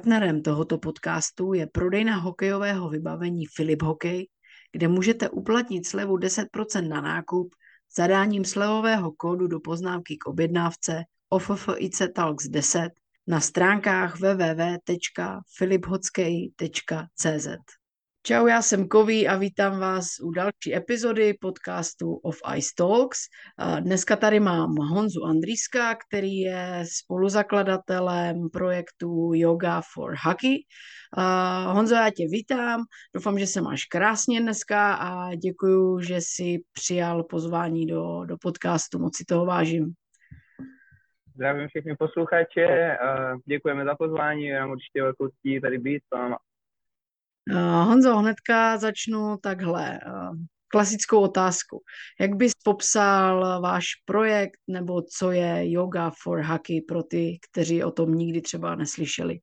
Partnerem tohoto podcastu je prodejna hokejového vybavení Filip Hokej, kde můžete uplatnit slevu 10% na nákup zadáním slevového kódu do poznámky k objednávce OFFICTalks10 na stránkách www.filiphockey.cz. Čau, já jsem Kový a vítám vás u další epizody podcastu of Ice Talks. Dneska tady mám Honzu Andriska, který je spoluzakladatelem projektu Yoga for Hockey. Honzo, já tě vítám, doufám, že se máš krásně dneska a děkuji, že jsi přijal pozvání do, do podcastu, moc si toho vážím. Zdravím všechny posluchače, děkujeme za pozvání, nám určitě velkou tady být. Uh, Honzo, hnedka začnu takhle. Uh, klasickou otázku. Jak bys popsal váš projekt nebo co je Yoga for Hockey pro ty, kteří o tom nikdy třeba neslyšeli?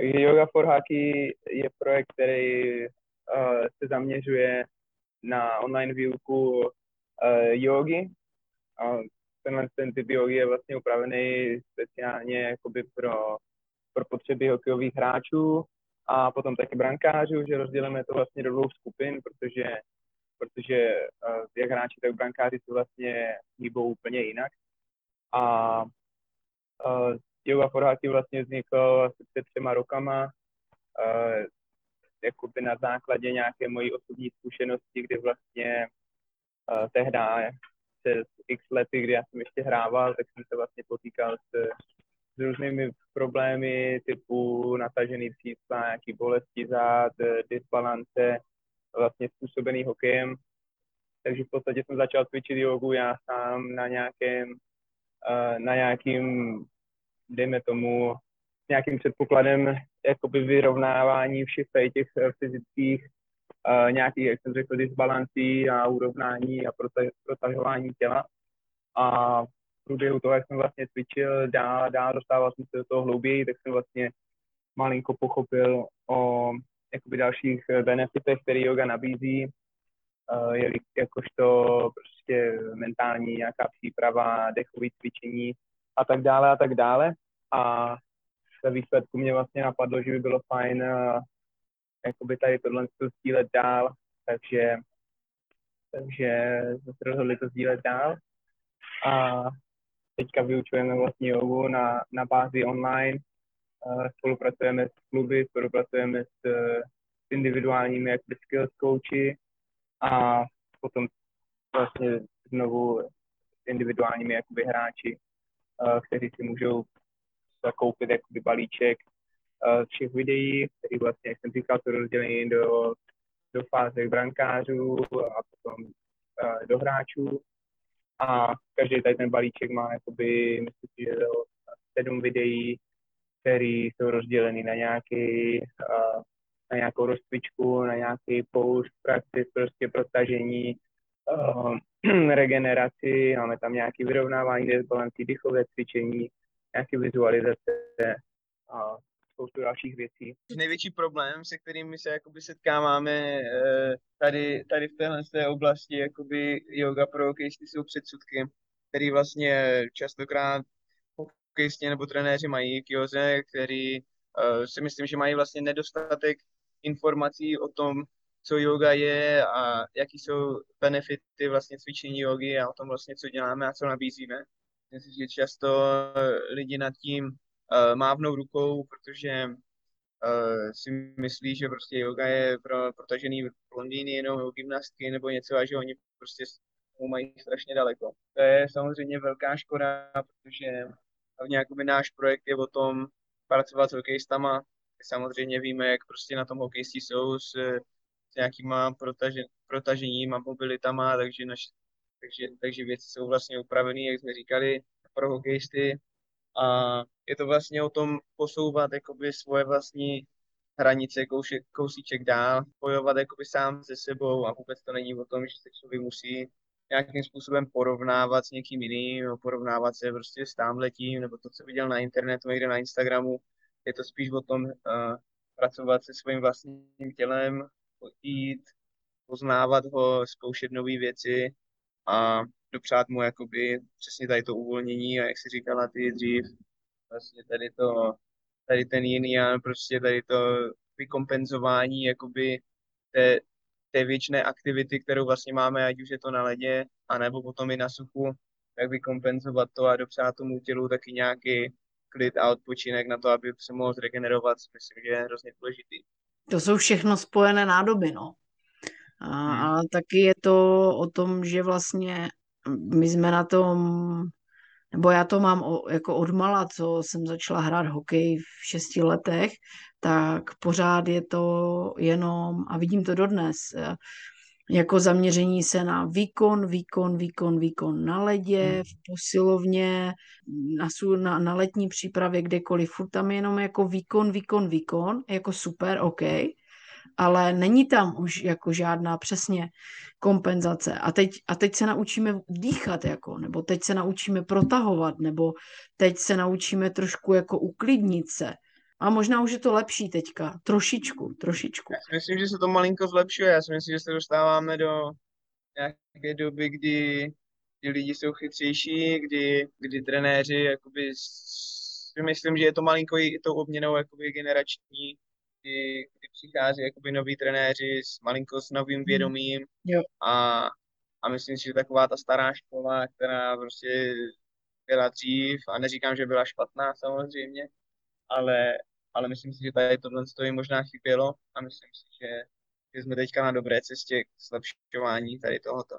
Yoga for Hockey je projekt, který uh, se zaměřuje na online výuku uh, jogy. Uh, tenhle ten typ jogy je vlastně upravený speciálně jakoby pro, pro potřeby hokejových hráčů a potom taky brankářů, že rozdělíme to vlastně do dvou skupin, protože, protože uh, jak hráči, tak brankáři se vlastně hýbou úplně jinak. A uh, Yoga for Hockey vlastně vznikl asi před třema rokama, uh, jakoby na základě nějaké mojí osobní zkušenosti, kdy vlastně uh, tehdy přes x lety, kdy já jsem ještě hrával, tak jsem se vlastně potýkal s s různými problémy typu natažený přísla, nějaký bolesti zád, disbalance, vlastně způsobený hokejem. Takže v podstatě jsem začal cvičit jogu já sám na nějakém, eh, na nějakým, dejme tomu, nějakým předpokladem jakoby vyrovnávání všech těch eh, fyzických nějakých, jak jsem řekl, disbalancí a urovnání a protažování těla. A průběhu toho, jak jsem vlastně cvičil dál, dál dostával jsem se do toho hlouběji, tak jsem vlastně malinko pochopil o jakoby dalších benefitech, které yoga nabízí, uh, jakožto prostě mentální nějaká příprava, dechové cvičení a tak dále a tak dále. A ve výsledku mě vlastně napadlo, že by bylo fajn uh, jakoby tady tohle sdílet dál, takže, takže jsme se rozhodli to sdílet dál. A teďka vyučujeme vlastně jogu na, na bázi online, spolupracujeme s kluby, spolupracujeme s, s individuálními jak skills coachy a potom vlastně znovu s individuálními jakoby hráči, uh, kteří si můžou zakoupit jakoby balíček uh, všech videí, který vlastně, jak jsem říkal, jsou rozdělený do, do fáze brankářů a potom do hráčů a každý tady ten balíček má jakoby, myslím si, že sedm videí, které jsou rozděleny na nějaký, uh, na nějakou rozcvičku, na nějaký post, praxis, prostě protažení, uh, regeneraci, máme tam nějaké vyrovnávání desbalancí, dechové cvičení, nějaké vizualizace. A spoustu dalších věcí. Největší problém, se kterými se jakoby setkáváme eh, tady, tady v téhle té oblasti jakoby yoga pro hokejisty jsou předsudky, který vlastně častokrát hokejisti nebo trenéři mají k joze, který uh, si myslím, že mají vlastně nedostatek informací o tom, co yoga je a jaký jsou benefity vlastně cvičení jogy a o tom vlastně, co děláme a co nabízíme. Myslím si, že často lidi nad tím uh, mávnou rukou, protože uh, si myslí, že prostě yoga je pro protažený blondýny jenom gymnastky nebo něco a že oni prostě mají strašně daleko. To je samozřejmě velká škoda, protože hlavně jakoby náš projekt je o tom pracovat s hokejistama. Samozřejmě víme, jak prostě na tom hokejisti jsou s, s nějakýma protaže, protaženíma, mobilitama, takže, naš, takže, takže věci jsou vlastně upravené, jak jsme říkali, pro hokejisty a je to vlastně o tom posouvat jakoby svoje vlastní hranice, koušek, kousíček dál, bojovat jakoby sám se sebou a vůbec to není o tom, že se člověk musí nějakým způsobem porovnávat s někým jiným, porovnávat se prostě s tamhletím, nebo to, co viděl na internetu, někde na Instagramu. Je to spíš o tom uh, pracovat se svým vlastním tělem, jít, poznávat ho, zkoušet nové věci a dopřát mu jakoby přesně tady to uvolnění a jak si říkala ty dřív, vlastně tady to tady ten jiný a prostě tady to vykompenzování jakoby té, té věčné aktivity, kterou vlastně máme, ať už je to na ledě, anebo potom i na suchu, tak vykompenzovat to a dopřát tomu tělu taky nějaký klid a odpočinek na to, aby se mohl zregenerovat, myslím, že je hrozně důležitý. To jsou všechno spojené nádoby, no. A, hmm. a taky je to o tom, že vlastně my jsme na tom, nebo já to mám o, jako odmala, co jsem začala hrát hokej v šesti letech, tak pořád je to jenom, a vidím to dodnes, jako zaměření se na výkon, výkon, výkon, výkon na ledě, hmm. v posilovně, na, na, na letní přípravě, kdekoliv, furt tam je jenom jako výkon, výkon, výkon, jako super, OK, ale není tam už jako žádná přesně kompenzace. A teď, a teď se naučíme dýchat, jako, nebo teď se naučíme protahovat, nebo teď se naučíme trošku jako uklidnit se. A možná už je to lepší teďka, trošičku, trošičku. Já si myslím, že se to malinko zlepšuje. Já si myslím, že se dostáváme do nějaké doby, kdy, kdy lidi jsou chytřejší, kdy, kdy trenéři, jakoby, myslím, že je to malinko i tou obměnou jakoby generační, kdy, kdy přichází jakoby noví trenéři s malinko s novým hmm. vědomím jo. a, a myslím si, že taková ta stará škola, která prostě byla dřív, a neříkám, že byla špatná samozřejmě, ale, ale myslím si, že tady tohle stojí možná chybělo a myslím si, že, že jsme teďka na dobré cestě k zlepšování tady tohoto.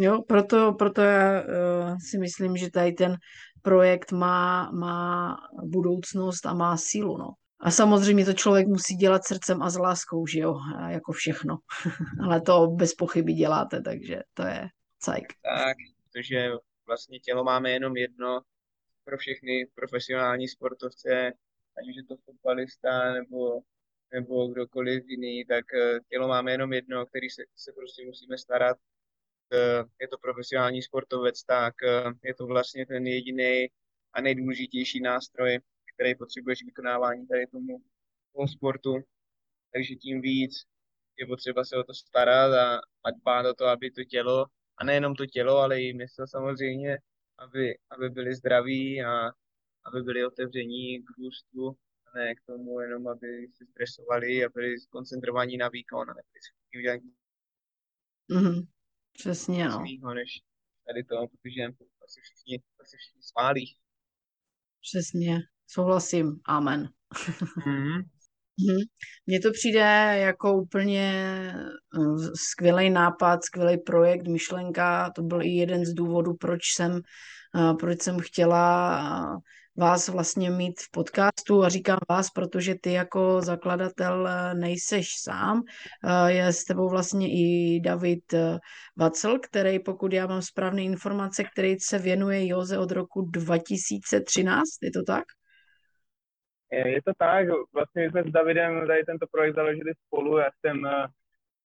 Jo, proto, proto já uh, si myslím, že tady ten projekt má, má budoucnost a má sílu, no. A samozřejmě to člověk musí dělat srdcem a s láskou, že jo, jako všechno. Ale to bez pochyby děláte, takže to je cajk. Tak, protože vlastně tělo máme jenom jedno pro všechny profesionální sportovce, ať už je to fotbalista nebo, nebo kdokoliv jiný, tak eh, tělo máme jenom jedno, který se, se prostě musíme starat. Eh, je to profesionální sportovec, tak eh, je to vlastně ten jediný a nejdůležitější nástroj, který potřebuješ vykonávání tady tomu, tomu sportu. Takže tím víc je potřeba se o to starat a, a dbát o to, aby to tělo, a nejenom to tělo, ale i mysl samozřejmě, aby, aby byli zdraví a aby byli otevření k růstu, a ne k tomu jenom, aby se stresovali a byli koncentrovaní na výkon a nebyli udělat mm-hmm. Přesně, no. Svýho, než tady to, protože asi všichni, všichni sválí. Přesně. Souhlasím. Amen. Mm-hmm. Mně to přijde jako úplně eh, skvělý nápad, skvělý projekt, myšlenka. To byl i jeden z důvodů, proč jsem, eh, proč jsem chtěla vás vlastně mít v podcastu a říkám vás, protože ty jako zakladatel eh, nejseš sám. Eh, je s tebou vlastně i David eh, Vacel, který, pokud já mám správné informace, který se věnuje Joze od roku 2013, je to tak? Je to tak, vlastně jsme s Davidem tady tento projekt založili spolu, já jsem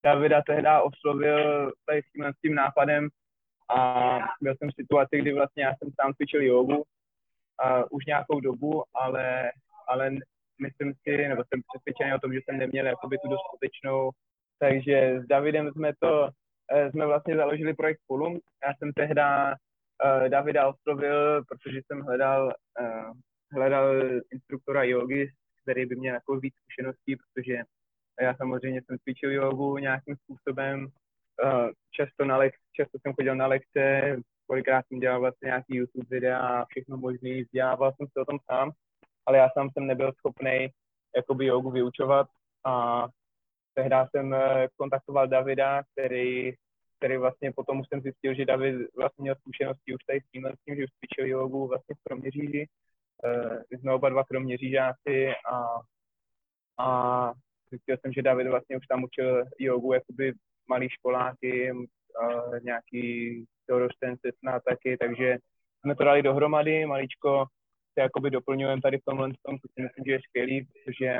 Davida tehdy oslovil tady s tím, s tím nápadem a byl jsem v situaci, kdy vlastně já jsem sám cvičil jogu uh, už nějakou dobu, ale, ale myslím si, nebo jsem přesvědčený o tom, že jsem neměl jakoby tu dostatečnou, takže s Davidem jsme to, uh, jsme vlastně založili projekt spolu. Já jsem tehdy Davida oslovil, protože jsem hledal, hledal instruktora jogy, který by měl jako víc zkušeností, protože já samozřejmě jsem cvičil jogu nějakým způsobem, uh, často, na lek- často jsem chodil na lekce, kolikrát jsem dělal vlastně nějaký YouTube videa a všechno možné, vzdělával jsem se o tom sám, ale já sám jsem nebyl schopný jakoby jogu vyučovat a tehdy jsem eh, kontaktoval Davida, který, který vlastně potom už jsem zjistil, že David vlastně měl zkušenosti už tady s tím, že už cvičil jogu vlastně v Kroměříži. Uh, jsme oba dva Kroměřížáci a, a zjistil jsem, že David vlastně už tam učil jogu jakoby malý školáky, uh, nějaký dorostenci snad taky, takže jsme to dali dohromady, maličko se jakoby doplňujeme tady v tomhle tom, co si myslím, že je skvělý, protože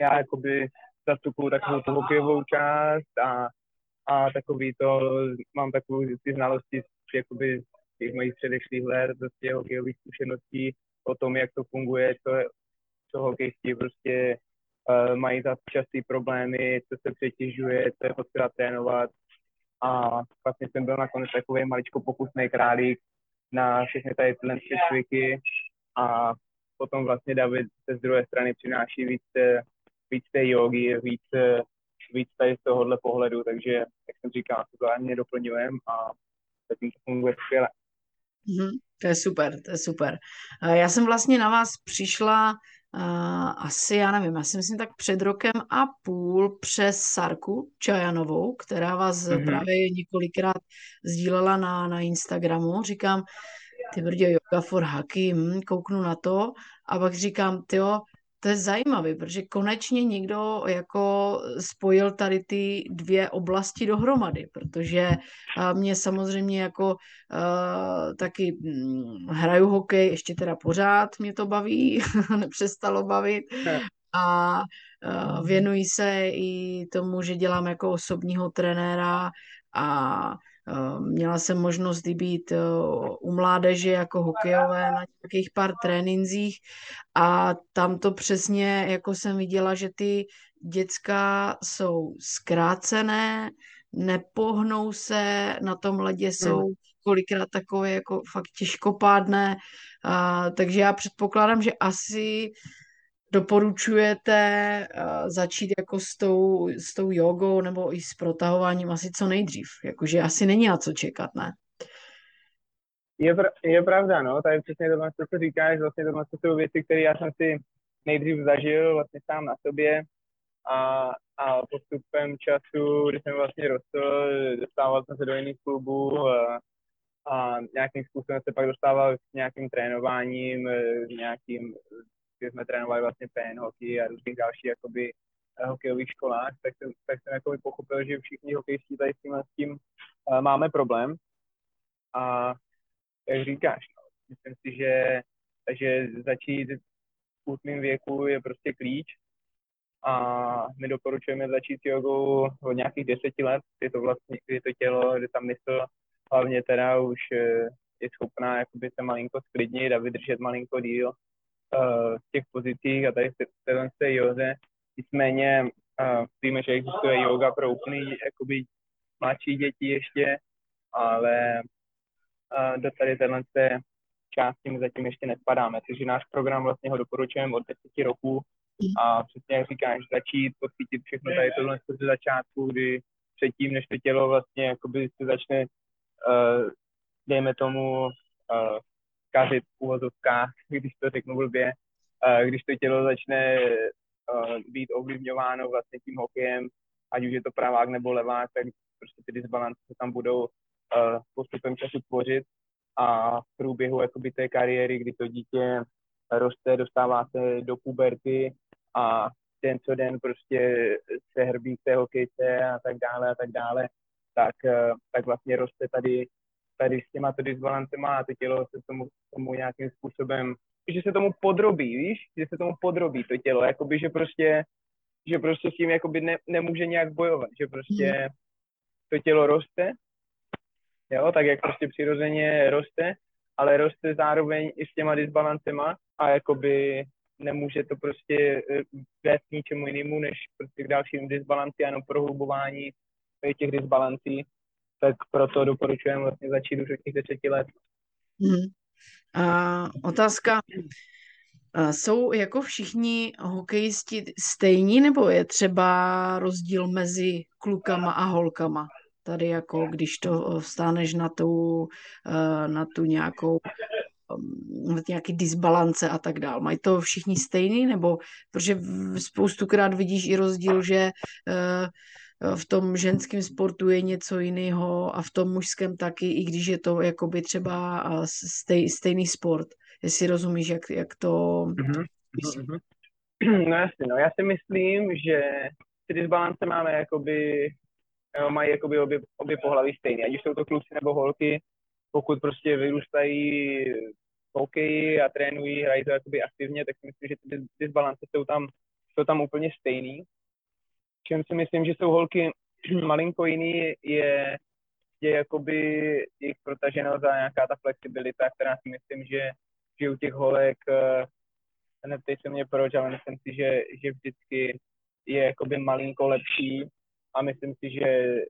já jakoby zastupuju takovou tu hokejovou část a, a takový to, mám takovou ty znalosti jakoby těch mojich předešlých let, prostě hokejových zkušeností o tom, jak to funguje, co, co hokejisti prostě uh, mají za častý problémy, co se přetěžuje, co je potřeba trénovat, a vlastně jsem byl nakonec takový maličko pokusný králík na všechny tady tyhle cviky. A potom vlastně David se z druhé strany přináší víc, víc té jogy, víc, víc tady z tohohle pohledu, takže, jak jsem říkal, to vzájemně doplňujeme a zatím to funguje skvěle. Mm-hmm, to je super, to je super. Já jsem vlastně na vás přišla uh, asi, já nevím, já si myslím tak před rokem a půl přes Sarku Čajanovou, která vás mm-hmm. právě několikrát sdílela na, na Instagramu. Říkám, ty brdě, yoga for hacky, hm, kouknu na to a pak říkám, ty to je zajímavé, protože konečně někdo jako spojil tady ty dvě oblasti dohromady, protože mě samozřejmě jako uh, taky hm, hraju hokej, ještě teda pořád mě to baví, nepřestalo bavit. A uh, věnuji se i tomu, že dělám jako osobního trenéra a měla jsem možnost i být eh, u mládeže jako hokejové na nějakých pár tréninzích a tam to přesně, jako jsem viděla, že ty děcka jsou zkrácené, nepohnou se, na tom ledě hmm. jsou kolikrát takové jako fakt těžkopádné, a, takže já předpokládám, že asi doporučujete uh, začít jako s tou, s tou jogou nebo i s protahováním asi co nejdřív? Jakože asi není na co čekat, ne? Je, pr- je pravda, no, tady přesně to, co říkáš, vlastně to jsou věci, které já jsem si nejdřív zažil vlastně sám na sobě a, a postupem času, když jsem vlastně rostl, dostával jsem se do jiných klubů a, a nějakým způsobem se pak dostával k nějakým trénováním, nějakým kde jsme trénovali vlastně PN hockey a různých dalších jakoby eh, hokejových školách, tak jsem, tak jsem jakoby pochopil, že všichni hokejistí tady s tím, s tím uh, máme problém. A jak říkáš, no, myslím si, že, že začít v útlým věku je prostě klíč. A my doporučujeme začít jogou od nějakých deseti let, kdy to vlastně, kdy to tělo, kdy tam mysl hlavně teda už eh, je schopná jakoby se malinko sklidnit a vydržet malinko díl uh, těch pozicích a tady v té józe. Nicméně uh, víme, že existuje yoga pro úplný jakoby mladší děti ještě, ale uh, do tady téhle té části my zatím ještě nespadáme, takže náš program vlastně ho doporučujeme od 10 roků a přesně jak říkáš, začít podchytit všechno tady tohle ze začátku, kdy předtím, než to tělo vlastně jakoby se začne, uh, dejme tomu, uh, kařit v úvozovkách, když to řeknu blbě, když to tělo začne být ovlivňováno vlastně tím hokejem, ať už je to pravák nebo levák, tak prostě ty disbalance se tam budou postupem času tvořit. A v průběhu jakoby té kariéry, kdy to dítě roste, dostává se do puberty a den co den prostě se hrbí v té hokejce a tak dále a tak dále, tak, tak vlastně roste tady tady s těma disbalancema a to tělo se tomu, tomu nějakým způsobem, že se tomu podrobí, víš, že se tomu podrobí to tělo, jakoby, že prostě, že prostě s tím jakoby ne, nemůže nějak bojovat, že prostě hmm. to tělo roste, jo, tak jak prostě přirozeně roste, ale roste zároveň i s těma disbalancema a jakoby nemůže to prostě eh, vést k ničemu jinému, než prostě k dalším disbalanci a jenom prohlubování těch disbalancí tak proto doporučujeme vlastně začít už od těch deseti let. Hmm. A otázka, jsou jako všichni hokejisti stejní, nebo je třeba rozdíl mezi klukama a holkama? Tady jako když to vstáneš na tu, e, na tu nějakou um, nějaký disbalance a tak dál. Mají to všichni stejný, nebo protože spoustukrát vidíš i rozdíl, že e, v tom ženském sportu je něco jiného a v tom mužském taky, i když je to jakoby třeba stej, stejný sport. Jestli rozumíš, jak, jak to... Mm-hmm. No jasně, no já si myslím, že ty disbalance máme jakoby, jo, mají jakoby obě, obě pohlaví stejné, ať už jsou to kluci nebo holky, pokud prostě vyrůstají v hokeji a trénují, hrají to jakoby aktivně, tak si myslím, že ty disbalance jsou tam, jsou tam úplně stejný čem si myslím, že jsou holky malinko jiný, je, je jakoby jejich protaženo za nějaká ta flexibilita, která si myslím, že, že u těch holek, eh, neptej se mě proč, ale myslím si, že, že vždycky je jakoby malinko lepší a myslím si, že,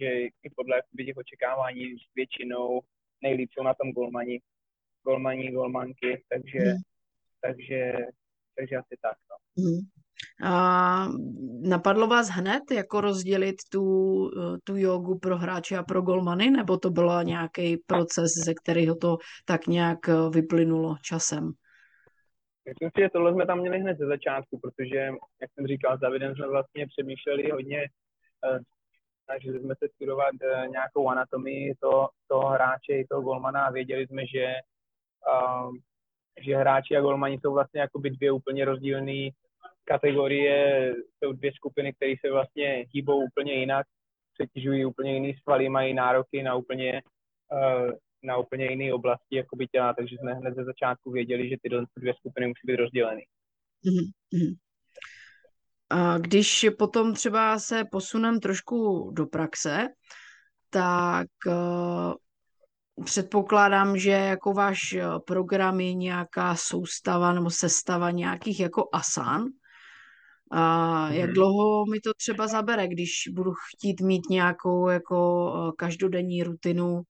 že i podle těch očekávání většinou nejlíp jsou na tom golmani, golmani, golmanky, takže, hmm. takže, takže asi tak. No. Hmm. A napadlo vás hned jako rozdělit tu, tu jogu pro hráče a pro golmany, nebo to byl nějaký proces, ze kterého to tak nějak vyplynulo časem? Myslím si, že tohle jsme tam měli hned ze začátku, protože, jak jsem říkal, s Davidem jsme vlastně přemýšleli hodně, eh, snažili jsme se studovat eh, nějakou anatomii toho, toho hráče i toho golmana a věděli jsme, že, že hráči a golmani jsou vlastně jakoby dvě úplně rozdílné kategorie, jsou dvě skupiny, které se vlastně hýbou úplně jinak, přetěžují úplně jiný svaly, mají nároky na úplně, uh, na úplně jiné oblasti jakoby těla, takže jsme hned ze začátku věděli, že ty dvě skupiny musí být rozděleny. Mm-hmm. A když potom třeba se posunem trošku do praxe, tak uh, předpokládám, že jako váš program je nějaká soustava nebo sestava nějakých jako asan, a jak mhm. dlouho mi to třeba zabere, když budu chtít mít nějakou jako eh, každodenní rutinu,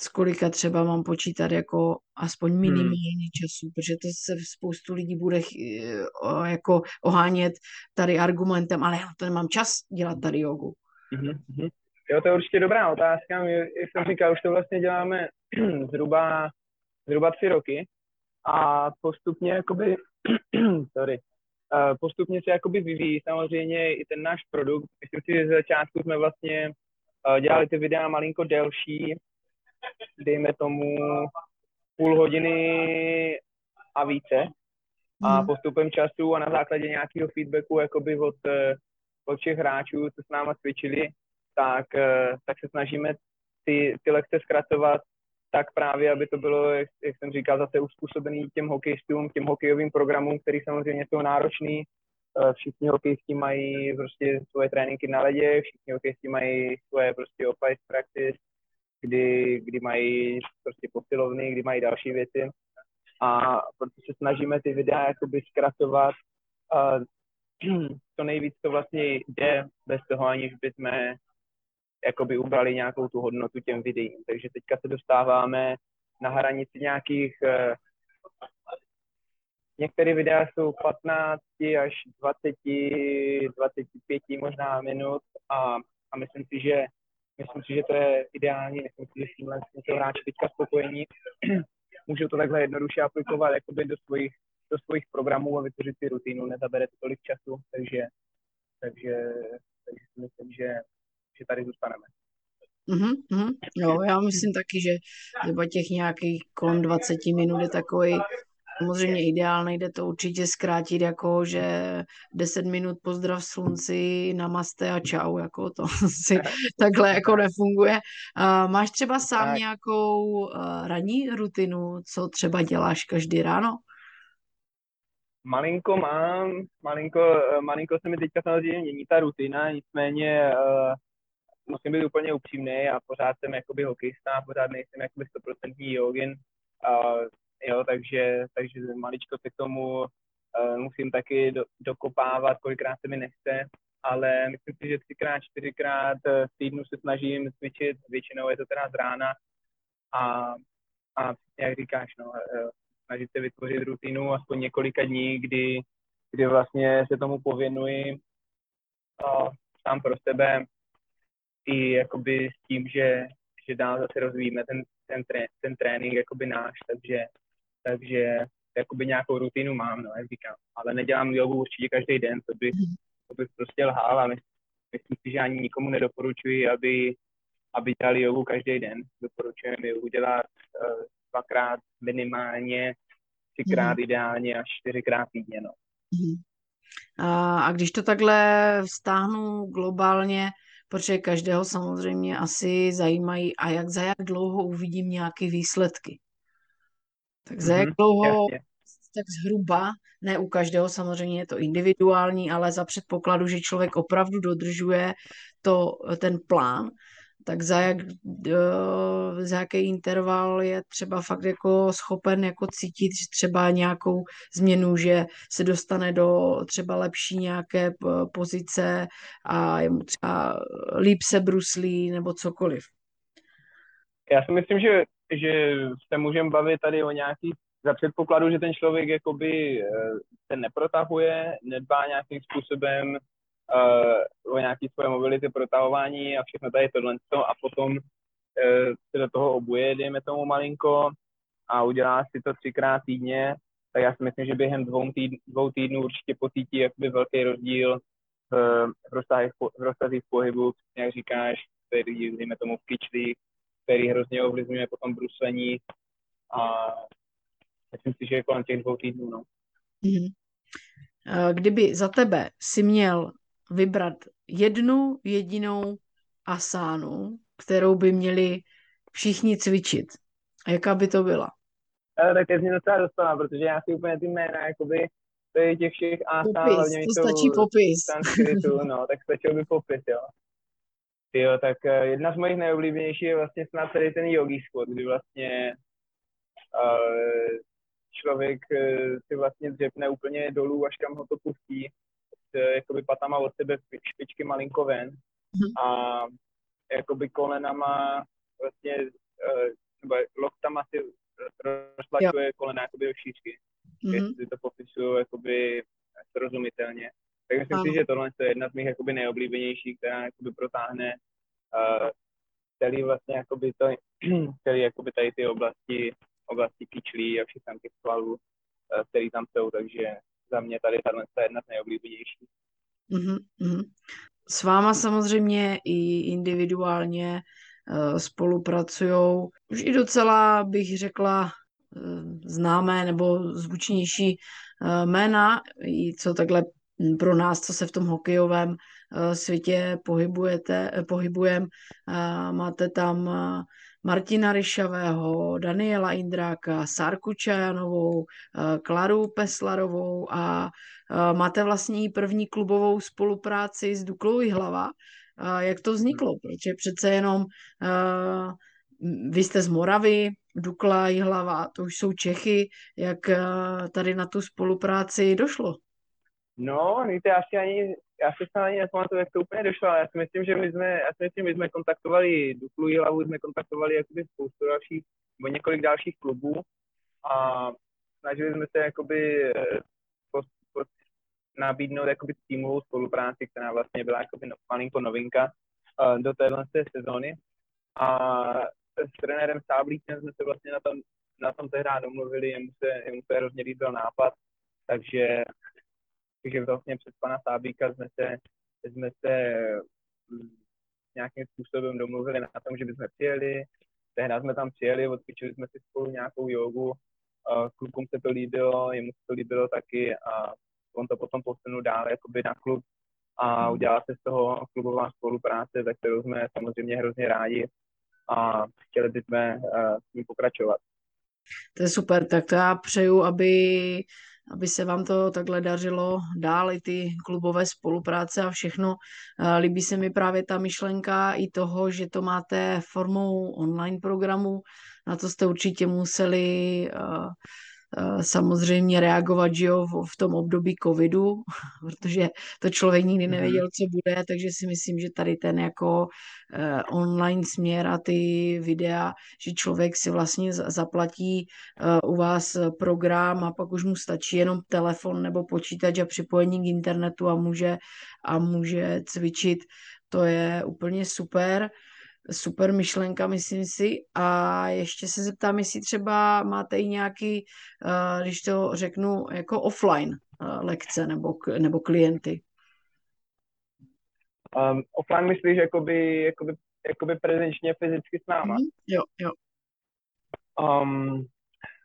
s kolika třeba mám počítat jako aspoň hmm. minimální času, protože to se spoustu lidí bude eh, jako ohánět tady argumentem, ale já to nemám čas dělat tady jogu. Mm-hmm. Jo, to je určitě dobrá otázka. My, jak jsem říkal, už to vlastně děláme zhruba, zhruba tři roky a postupně jakoby, sorry, postupně se jakoby vyvíjí samozřejmě i ten náš produkt. Myslím si, že z začátku jsme vlastně dělali ty videa malinko delší, dejme tomu půl hodiny a více. A hmm. postupem času a na základě nějakého feedbacku jakoby od, e, od všech hráčů, co s náma cvičili, tak, e, tak se snažíme ty, ty lekce zkracovat tak právě, aby to bylo, jak, jak jsem říkal, zase uspůsobený těm hokejistům, těm hokejovým programům, který samozřejmě jsou náročný. Eh, všichni hokejisti mají prostě svoje tréninky na ledě, všichni hokejisti mají svoje prostě off practice, kdy, kdy mají prostě posilovny, kdy mají další věci. A proto se snažíme ty videa jakoby zkracovat uh, co nejvíc to vlastně jde, bez toho aniž bychom jakoby ubrali nějakou tu hodnotu těm videím. Takže teďka se dostáváme na hranici nějakých uh, Některé videa jsou 15 až 20, 25 možná minut a, a myslím si, že myslím si, že to je ideální, myslím si, že s tímhle jsou hráči teďka spokojení. Můžou to takhle jednoduše aplikovat jakoby do svojich, do svojich programů a vytvořit si rutinu, nezabere to tolik času, takže, takže, takže si myslím, že že tady zůstaneme. Mm-hmm, jo, já myslím taky, že třeba těch nějakých kolem 20 minut je takový samozřejmě ideál, nejde to určitě zkrátit jako, že 10 minut pozdrav slunci, namaste a čau, jako to si takhle jako nefunguje. Uh, máš třeba sám tak. nějakou uh, ranní rutinu, co třeba děláš každý ráno? Malinko mám, malinko, eh, malinko se mi teďka samozřejmě mění ta rutina, nicméně uh, musím být úplně upřímný a pořád jsem jakoby hokejista, pořád nejsem jakoby 100% jogin, uh, jo, takže, takže maličko se k tomu uh, musím taky do, dokopávat, kolikrát se mi nechce, ale myslím si, že třikrát, čtyřikrát v týdnu se snažím cvičit, většinou je to teda z rána. A, a jak říkáš, no, snažit se vytvořit rutinu aspoň několika dní, kdy, kdy vlastně se tomu pověnuji uh, sám pro sebe, i jakoby s tím, že, že dál zase rozvíjíme ten, ten, tré, ten trénink jakoby náš, takže, takže jakoby nějakou rutinu mám, no, jak říkám. Ale nedělám jogu určitě každý den, to bych, to bych prostě lhal a myslím, myslím si, že ani nikomu nedoporučuji, aby, aby dělali jogu každý den. Doporučujeme jogu dělat uh, dvakrát minimálně, třikrát mm. ideálně až čtyřikrát týdně, no. Mm. A, a když to takhle vztáhnu globálně, protože každého samozřejmě asi zajímají, a jak za jak dlouho uvidím nějaké výsledky. Tak za mm-hmm, jak dlouho, jasně. tak zhruba, ne u každého samozřejmě je to individuální, ale za předpokladu, že člověk opravdu dodržuje to, ten plán, tak za, jak, eh, za jaký interval je třeba fakt jako schopen jako cítit třeba nějakou změnu, že se dostane do třeba lepší nějaké pozice a je mu třeba líp se bruslí nebo cokoliv. Já si myslím, že, že se můžeme bavit tady o nějakých za předpokladu, že ten člověk jakoby eh, se neprotahuje, nedbá nějakým způsobem uh, o nějaký svoje mobility, protahování a všechno tady tohle a potom uh, se do toho obuje, dejme tomu malinko a udělá si to třikrát týdně, tak já si myslím, že během dvou, týdn, dvou týdnů určitě pocítí jakoby velký rozdíl v, v, rozsazích, v rozsazích pohybu, jak říkáš, který, dejme tomu v kyčlích, který hrozně ovlivňuje potom bruslení a myslím si, že je kolem těch dvou týdnů. No. Mm-hmm. Kdyby za tebe si měl vybrat jednu jedinou asánu, kterou by měli všichni cvičit, a jaká by to byla? Ale tak mě docela dostala, protože já si úplně ty jména, jakoby, to je těch všech asán, popis, hlavně to stačí popis. no, tak stačil by popis, jo. Jo, tak uh, jedna z mojich nejoblíbenějších je vlastně snad tady ten yogi squat, kdy vlastně uh, člověk uh, si vlastně dřepne úplně dolů, až kam ho to pustí, jakoby patama od sebe špičky malinko ven mm-hmm. a jakoby kolenama vlastně uh, nebo loktama si roztlačuje kolena jakoby do šířky. Mm-hmm. Jestli to popisuju jakoby srozumitelně. Tak myslím ano. si, že tohle je jedna z mých jakoby nejoblíbenějších, která jakoby protáhne uh, celý vlastně jakoby to, celý jakoby tady ty oblasti, oblasti kyčlí a všech tam těch svalů, uh, který tam jsou, takže za mě tady tahle je jedna z nejoblíbenějších. Mm-hmm. S váma samozřejmě i individuálně uh, spolupracují už i docela, bych řekla, známé nebo zvučnější jména, i co takhle pro nás, co se v tom hokejovém eh, světě pohybujete, eh, pohybujeme. Máte tam eh, Martina Ryšavého, Daniela Indráka, Sárku Čajanovou, Klaru Peslarovou a máte vlastně první klubovou spolupráci s Duklou Hlava. Jak to vzniklo? Protože přece jenom vy jste z Moravy, Dukla, Jihlava, to už jsou Čechy. Jak tady na tu spolupráci došlo? No, víte, já si ani, já si ani nepamatuju, jak to úplně došlo, ale já si myslím, že my jsme, já si myslím, my jsme kontaktovali Duklu Jihlavu, jsme kontaktovali jakoby spoustu dalších, nebo několik dalších klubů a snažili jsme se jakoby eh, post, post, nabídnout jakoby týmovou spolupráci, která vlastně byla jakoby no, malinko novinka uh, do téhle sezóny. A s trenérem Sáblíkem jsme se vlastně na tom, na tom tehdy domluvili, jemu se, jemu se hrozně líbil nápad, takže takže vlastně přes pana Sábíka jsme se, jsme se mm, nějakým způsobem domluvili na tom, že bychom přijeli. Tehdy jsme tam přijeli, odcvičili jsme si spolu nějakou jogu. Klukům se to líbilo, jemu se to líbilo taky a on to potom posunul dál jakoby na klub a udělala se z toho klubová spolupráce, za kterou jsme samozřejmě hrozně rádi a chtěli bychom s ní pokračovat. To je super, tak to já přeju, aby aby se vám to takhle dařilo dál, i ty klubové spolupráce a všechno. Líbí se mi právě ta myšlenka i toho, že to máte formou online programu, na to jste určitě museli Eh, samozřejmě reagovat že jo, v tom období covidu, protože to člověk nikdy mhm. nevěděl, co bude, takže si myslím, že tady ten jako eh, online směr a ty videa, že člověk si vlastně zaplatí eh, u vás program a pak už mu stačí jenom telefon nebo počítač a připojení k internetu a může, a může cvičit, to je úplně super super myšlenka, myslím si. A ještě se zeptám, jestli třeba máte i nějaký, eh, když to řeknu, jako offline eh, lekce nebo, nebo klienty. Um, offline myslíš jakoby, jakoby, jakoby prezenčně fyzicky s náma? Mm, jo, jo. Um,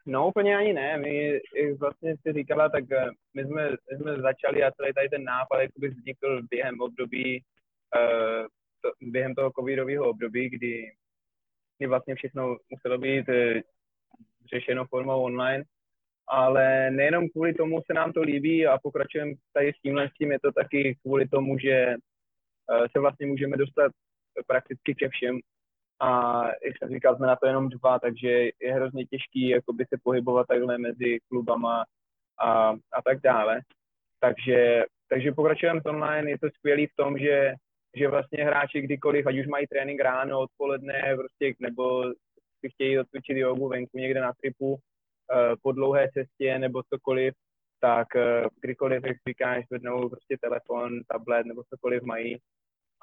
no úplně ani ne. My, jak vlastně si říkala, tak eh, my jsme, my jsme začali a celý tady ten nápad jakoby vznikl během období uh, to, během toho covidového období, kdy, kdy vlastně všechno muselo být e, řešeno formou online, ale nejenom kvůli tomu se nám to líbí a pokračujeme tady s tímhle s tím, je to taky kvůli tomu, že e, se vlastně můžeme dostat prakticky ke všem. A jak jsem říkal, jsme na to jenom dva, takže je hrozně těžký jakoby se pohybovat takhle mezi klubama a, a tak dále. Takže, takže pokračujeme online, je to skvělý v tom, že že vlastně hráči kdykoliv, ať už mají trénink ráno, odpoledne, prostě, nebo si chtějí odcvičit jogu venku někde na tripu, po dlouhé cestě nebo cokoliv, tak kdykoliv, jak říkáš, vednou prostě telefon, tablet nebo cokoliv mají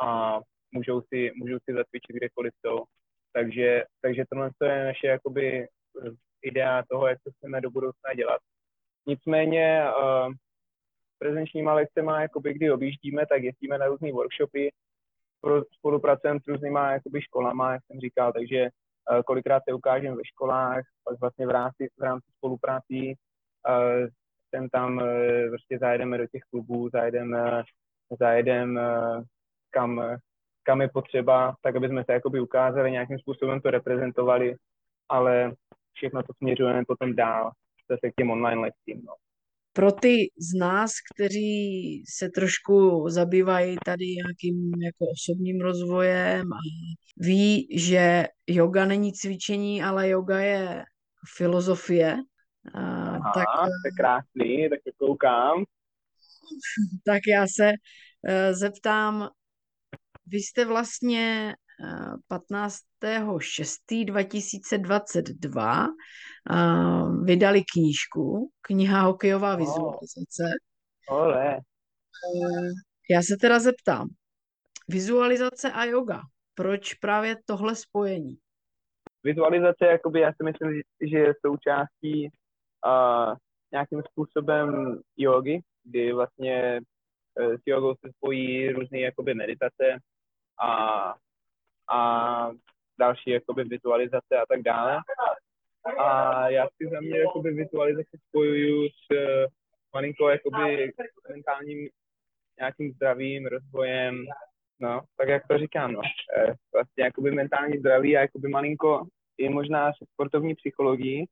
a můžou si, můžou si zatvičit kdekoliv jsou. Takže, takže tohle je naše jakoby idea toho, jak to chceme do budoucna dělat. Nicméně prezenčníma lekcema, jakoby, kdy objíždíme, tak jezdíme na různé workshopy, spolupracujeme s různýma jakoby, školama, jak jsem říkal, takže uh, kolikrát se ukážeme ve školách, pak vlastně v rámci, v rámci spoluprácí uh, sem tam uh, prostě zajedeme do těch klubů, zajedeme, zajedeme kam, kam je potřeba, tak aby jsme se jakoby ukázali, nějakým způsobem to reprezentovali, ale všechno to směřujeme potom dál, zase k těm online lekcím. No. Pro ty z nás, kteří se trošku zabývají tady nějakým jako osobním rozvojem a ví, že yoga není cvičení, ale yoga je filozofie, Aha, tak, to je krásný, tak to koukám. Tak já se uh, zeptám, vy jste vlastně 15.6.2022 vydali knížku, kniha Hokejová vizualizace. Ole. Já se teda zeptám, vizualizace a yoga, proč právě tohle spojení? Vizualizace, jakoby, já si myslím, že je součástí uh, nějakým způsobem jogy, kdy vlastně uh, s jogou se spojí různé jakoby meditace a a další jakoby vizualizace a tak dále. A já si za mě jakoby vizualizaci spojuju s uh, malinko jakoby mentálním nějakým zdravým rozvojem, no, tak jak to říkám, no, e, vlastně jakoby mentální zdraví a jakoby malinko i možná sportovní psychologii, e,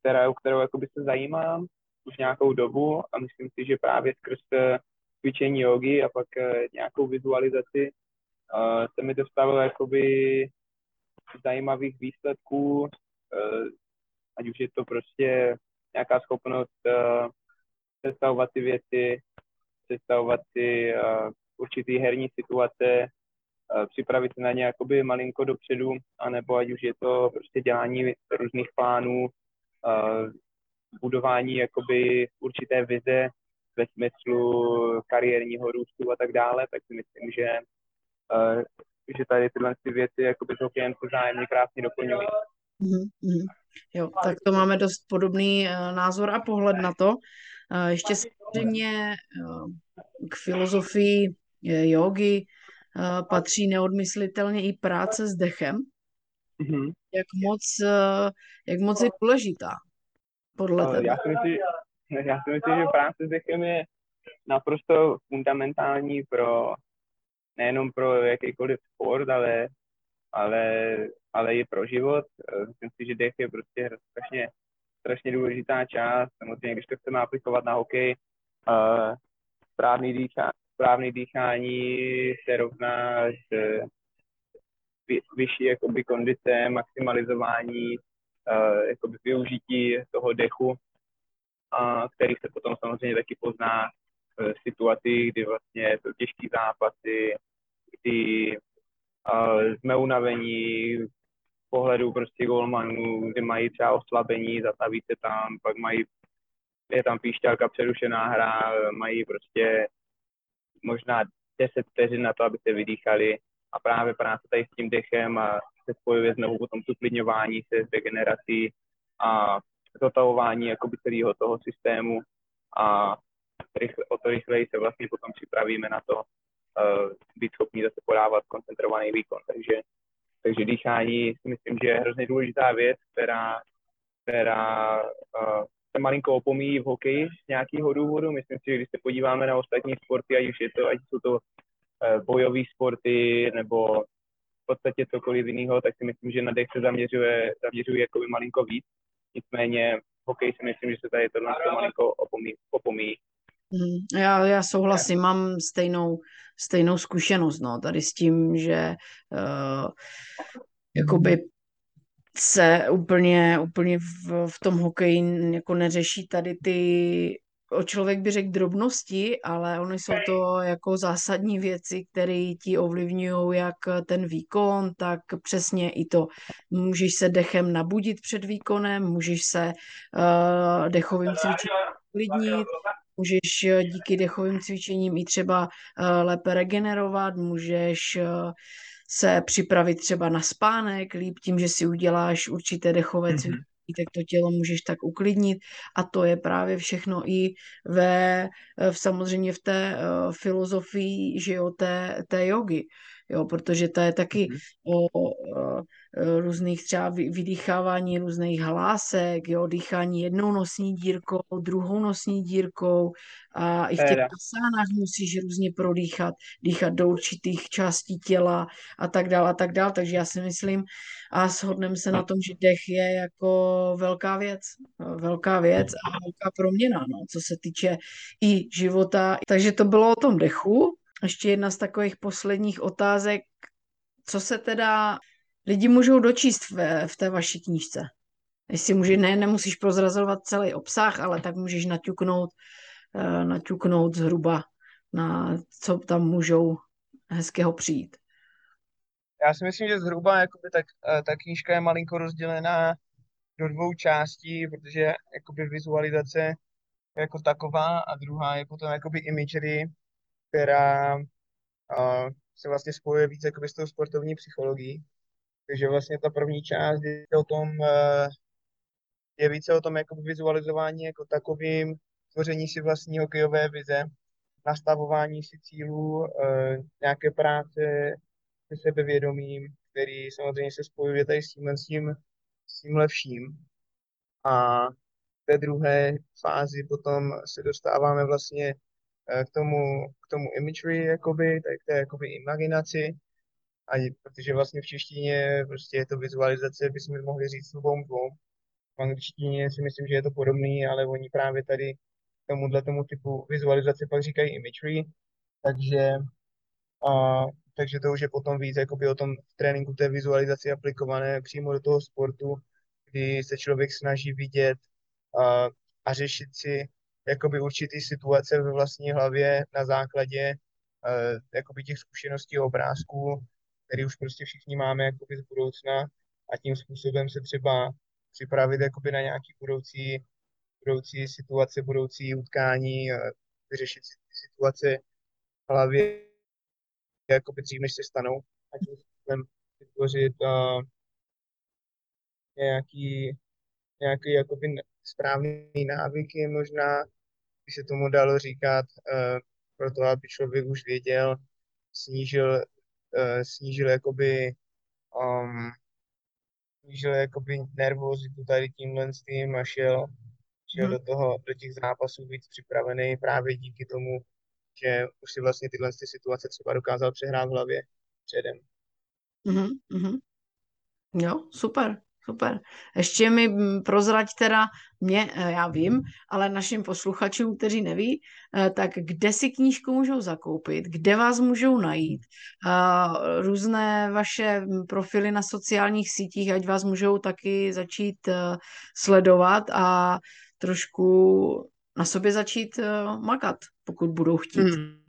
která, kterou jakoby se zajímám už nějakou dobu a myslím si, že právě skrz cvičení jogy a pak nějakou vizualizaci uh, se mi dostavilo jakoby zajímavých výsledků, uh, ať už je to prostě nějaká schopnost uh, představovat si věci, představovat si uh, určitý herní situace, uh, připravit se na ně jakoby malinko dopředu, anebo ať už je to prostě dělání různých plánů, uh, budování jakoby určité vize ve smyslu kariérního růstu a tak dále, tak si myslím, že že tady tyhle ty věci jakoby hokejem se zájemně krásně doplňují. Mm-hmm. Jo, tak to máme dost podobný uh, názor a pohled na to. Uh, ještě samozřejmě uh, k filozofii jogy patří neodmyslitelně i práce s dechem. Mm-hmm. Jak moc, jak moc je důležitá podle tebe? Já si, myslím, já si myslím, že práce s dechem je naprosto fundamentální pro nejenom pro jakýkoliv sport, ale, ale, ale i pro život. Myslím si, že dech je prostě strašně, strašně důležitá část. Samozřejmě, když to chceme aplikovat na hokej, uh, správný, dýchá, správný dýchání se rovná s vy, vyšší jakoby, kondice, maximalizování uh, jakoby, využití toho dechu, a který se potom samozřejmě taky pozná v situaci, kdy vlastně jsou těžké zápasy, kdy uh, jsme unavení pohledu prostě golmanů, kdy mají třeba oslabení, zataví se tam, pak mají, je tam píšťalka, přerušená hra, mají prostě možná 10 vteřin na to, aby se vydýchali. A právě práce tady s tím dechem a se spojuje znovu potom s uklidňování se, s degenerací a zotavování jakoby celého toho systému. A rychle, o to rychleji se vlastně potom připravíme na to uh, být schopný zase podávat koncentrovaný výkon. Takže, takže dýchání si myslím, že je hrozně důležitá věc, která, která uh, se malinko opomíjí v hokeji z nějakého důvodu. Myslím si, že když se podíváme na ostatní sporty, ať už je to, ať jsou to uh, bojové sporty nebo v podstatě cokoliv jiného, tak si myslím, že na dech se zaměřuje, zaměřuje jako malinko víc. Nicméně hokej si myslím, že se tady tohle malinko opomíjí. opomíjí. Mhm. Já, já souhlasím, mám stejnou, stejnou zkušenost no, tady s tím, že uh, jakoby se úplně, úplně v, v tom hokeji jako neřeší tady ty člověk by řekl drobnosti, ale ony jsou to jako zásadní věci, které ti ovlivňují jak ten výkon, tak přesně i to. Můžeš se dechem nabudit před výkonem, můžeš se uh, dechovým cvičením uklidnit, můžeš eh, díky dechovým cvičením i třeba uh, lépe regenerovat, můžeš uh, se připravit třeba na spánek líp tím, že si uděláš určité dechové mm-hmm. cvičení tak to tělo můžeš tak uklidnit a to je právě všechno i ve, v, samozřejmě v té uh, filozofii, že jo, té, té jogy, jo, protože to je taky mm-hmm. o, o, o různých třeba vydýchávání různých hlásek, jo, dýchání jednou nosní dírkou, druhou nosní dírkou a i v těch asánách musíš různě prodýchat, dýchat do určitých částí těla a tak dále a tak dále, takže já si myslím a shodneme se na tom, že dech je jako velká věc, velká věc a velká proměna, no, co se týče i života. Takže to bylo o tom dechu. Ještě jedna z takových posledních otázek, co se teda lidi můžou dočíst v, v té vaší knížce. Jestli může, ne, nemusíš prozrazovat celý obsah, ale tak můžeš naťuknout, uh, naťuknout zhruba na co tam můžou hezkého přijít. Já si myslím, že zhruba jakoby, tak, uh, ta knížka je malinko rozdělená do dvou částí, protože jakoby vizualizace jako taková a druhá je potom jakoby imagery, která uh, se vlastně spojuje víc jakoby s tou sportovní psychologií. Takže vlastně ta první část je o tom, eh, je více o tom jako vizualizování jako takovým, tvoření si vlastní hokejové vize, nastavování si cílů, eh, nějaké práce se sebevědomím, který samozřejmě se spojuje tady s tím, s tím, s tím lepším. A v té druhé fázi potom se dostáváme vlastně k tomu, k tomu imagery, jakoby, tak té jakoby imaginaci, ani, protože vlastně v češtině prostě je to vizualizace, bychom mohli říct dvou dvou. V angličtině si myslím, že je to podobný, ale oni právě tady tomuhle tomu typu vizualizace pak říkají imagery, takže, a, takže to už je potom víc jakoby o tom tréninku té vizualizaci aplikované přímo do toho sportu, kdy se člověk snaží vidět a, a řešit si jakoby určitý situace ve vlastní hlavě na základě uh, jakoby těch zkušeností obrázků, který už prostě všichni máme jakoby z budoucna a tím způsobem se třeba připravit jakoby na nějaký budoucí, budoucí situace, budoucí utkání, vyřešit si ty situace v hlavě jakoby dřív, než se stanou a tím způsobem vytvořit uh, nějaký, nějaký jakoby správný návyky možná, by se tomu dalo říkat, uh, proto aby člověk už věděl, snížil uh, snížil jakoby um, snížil jakoby nervozitu tady tímhle s tím a šel, šel hmm. do toho, do těch zápasů víc připravený právě díky tomu, že už si vlastně tyhle ty situace třeba dokázal přehrát v hlavě předem. Mm-hmm. Jo, super. Super. Ještě mi mm, prozrať teda, mě, eh, já vím, ale našim posluchačům, kteří neví, eh, tak kde si knížku můžou zakoupit, kde vás můžou najít, různé vaše mm, profily na sociálních sítích, ať vás můžou taky začít eh, sledovat a trošku na sobě začít makat, pokud budou chtít. Hmm.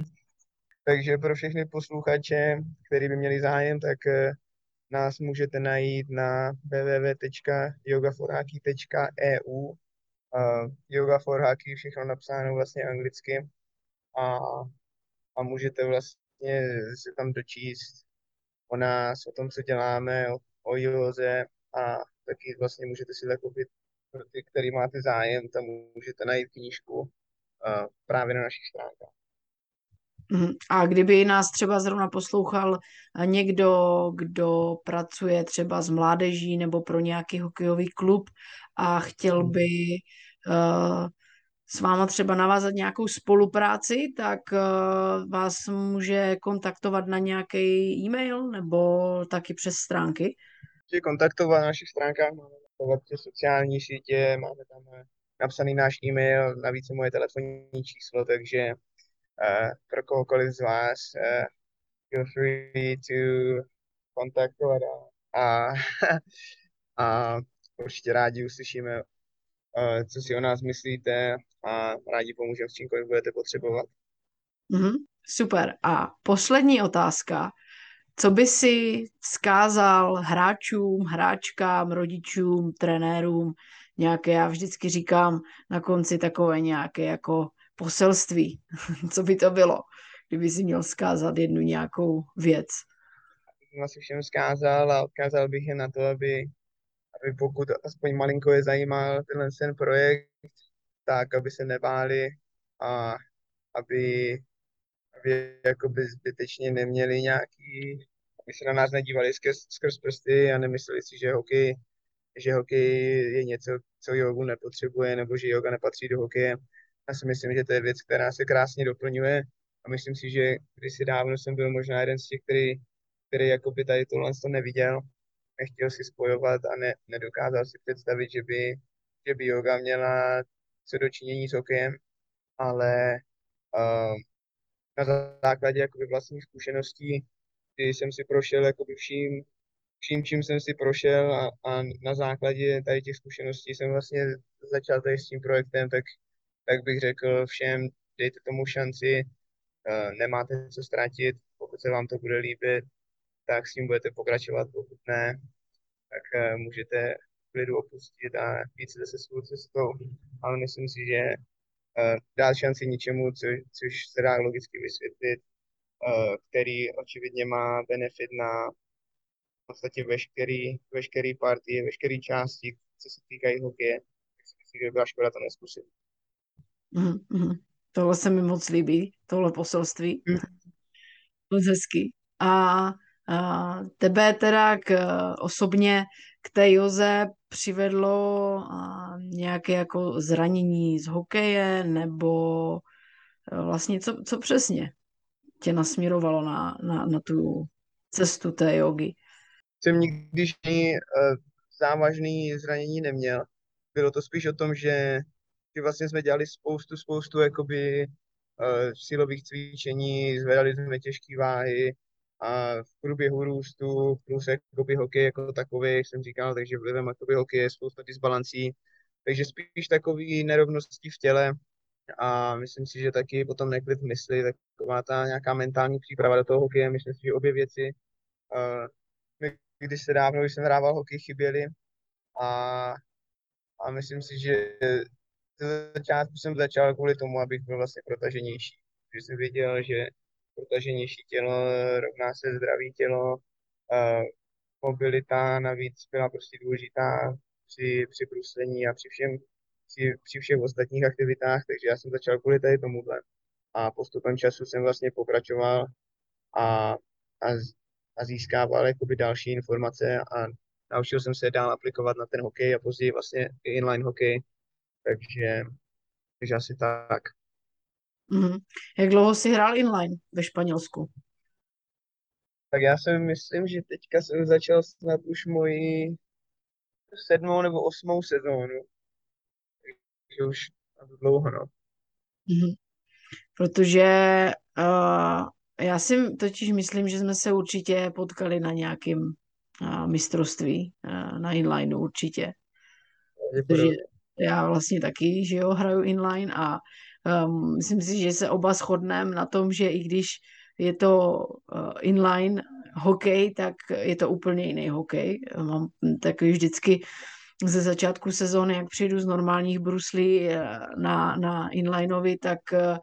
Takže pro všechny posluchače, kteří by měli zájem, tak nás můžete najít na www.yogaforhaki.eu uh, Yoga for Hockey, všechno napsáno vlastně anglicky. A, a můžete vlastně se tam dočíst o nás, o tom, co děláme, o, o józe. A taky vlastně můžete si zakoupit pro ty, který máte zájem, tam můžete najít knížku uh, právě na našich stránkách. Mhm. A kdyby nás třeba zrovna poslouchal někdo, kdo pracuje třeba s mládeží nebo pro nějaký hokejový klub a chtěl mhm. by uh, s váma třeba navázat nějakou spolupráci, tak uh, vás může kontaktovat na nějaký e-mail nebo taky přes stránky? Můžete kontaktovat na našich stránkách, máme na sociální sítě, máme tam napsaný náš e-mail, navíc moje telefonní číslo, takže uh, pro kohokoliv z vás, uh, feel free to kontaktovat a, a, určitě rádi uslyšíme co si o nás myslíte a rádi pomůžeme s čímkoliv budete potřebovat. Mm-hmm, super. A poslední otázka. Co by si vzkázal hráčům, hráčkám, rodičům, trenérům, nějaké, já vždycky říkám na konci takové nějaké jako poselství. Co by to bylo, kdyby si měl vzkázat jednu nějakou věc? Asi všem vzkázal a odkázal bych je na to, aby, aby pokud aspoň malinko je zajímal tenhle ten projekt, tak aby se nebáli a aby, aby jakoby zbytečně neměli nějaký, aby se na nás nedívali skrz, skrz prsty a nemysleli si, že hokej, že hokej je něco, co jogu nepotřebuje, nebo že yoga nepatří do hokeje. Já si myslím, že to je věc, která se krásně doplňuje. A myslím si, že kdysi dávno jsem byl možná jeden z těch, který, který jakoby tady tohle to neviděl, nechtěl si spojovat a ne, nedokázal si představit, že by, že by yoga měla co dočinění s hokejem, ale uh, na základě jakoby vlastních zkušeností, kdy jsem si prošel jakoby vším, vším, čím jsem si prošel a, a na základě tady těch zkušeností jsem vlastně začal tady s tím projektem, tak, tak bych řekl všem, dejte tomu šanci, uh, nemáte co ztratit, pokud se vám to bude líbit, tak s tím budete pokračovat, pokud ne, tak uh, můžete klidu opustit a víc se svou cestou, ale myslím si, že uh, dát šanci něčemu, co, což se dá logicky vysvětlit, který očividně má benefit na v podstatě veškerý, veškerý partie, veškerý části, co se týkají hokeje, tak si myslím, že byla škoda to neskusit. Mm-hmm. Tohle se mi moc líbí, tohle poselství. Mm. Moc hezky. A, a tebe teda k, osobně k té Joze přivedlo a, nějaké jako zranění z hokeje, nebo e, vlastně co, co přesně tě nasměrovalo na, na, na tu cestu té jogy? Jsem nikdy uh, závažný zranění neměl. Bylo to spíš o tom, že, že vlastně jsme dělali spoustu, spoustu jakoby uh, silových cvičení, zvedali jsme těžké váhy, a v průběhu růstu plus jakoby hokej jako takový, jak jsem říkal, takže vlivem jakoby hokej je spousta disbalancí, takže spíš takový nerovnosti v těle a myslím si, že taky potom neklid mysli, taková ta nějaká mentální příprava do toho hokeje, myslím si, že obě věci, uh, když se dávno, když jsem hrával hokej, chyběly a, a myslím si, že začátku jsem začal kvůli tomu, abych byl vlastně protaženější, že jsem věděl, že protaženější tělo rovná se zdravý tělo. Uh, mobilita navíc byla prostě důležitá při, při bruslení a při, všem, při, při všech ostatních aktivitách, takže já jsem začal kvůli tady tomuhle. A postupem času jsem vlastně pokračoval a, a, a získával jakoby další informace a naučil jsem se dál aplikovat na ten hokej a později vlastně i inline hokej, takže, takže asi tak. Mm. Jak dlouho jsi hrál inline ve Španělsku? Tak já si myslím, že teďka jsem začal snad už moji sedmou nebo osmou sezónu. Takže už dlouho, no. Mm. Protože uh, já si totiž myslím, že jsme se určitě potkali na nějakém uh, mistrovství uh, na inlineu určitě. Protože já vlastně taky, že jo, hraju inline a Um, myslím si, že se oba shodneme na tom, že i když je to uh, inline hokej, tak je to úplně jiný hokej. Mám takový vždycky ze začátku sezóny, jak přijdu z normálních bruslí eh, na, na inlineovi, tak uh,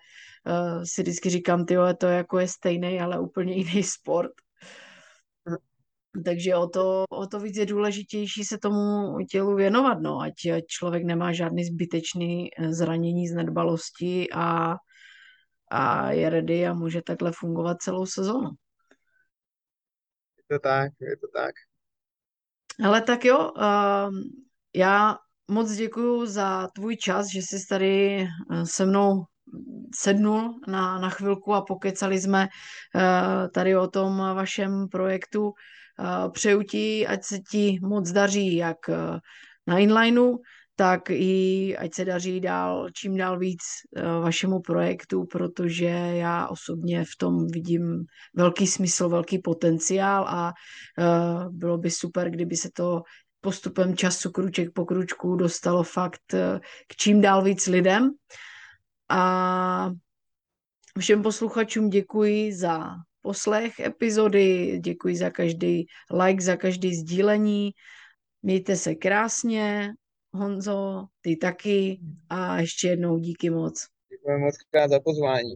si vždycky říkám, ty to jako je stejný, ale úplně jiný sport. Takže o to, o to víc je důležitější se tomu tělu věnovat, no, ať, ať člověk nemá žádný zbytečný eh, zranění z nedbalosti a, a je ready a může takhle fungovat celou sezonu. Je to tak, je to tak. Ale tak jo, uh, já moc děkuji za tvůj čas, že jsi tady eh, se mnou sednul na, na chvilku a pokecali jsme uh, tady o tom vašem projektu. Přeju ti, ať se ti moc daří jak eh, na inlineu, tak i ať se daří dál, čím dál víc eh, vašemu projektu, protože já osobně v tom vidím velký smysl, velký potenciál a eh, bylo by super, kdyby se to postupem času, kruček po kručku, dostalo fakt eh, k čím dál víc lidem. A všem posluchačům děkuji za poslech epizody, děkuji za každý like, za každý sdílení. Mějte se krásně, Honzo, ty taky a ještě jednou díky moc. Děkujeme moc krát za pozvání.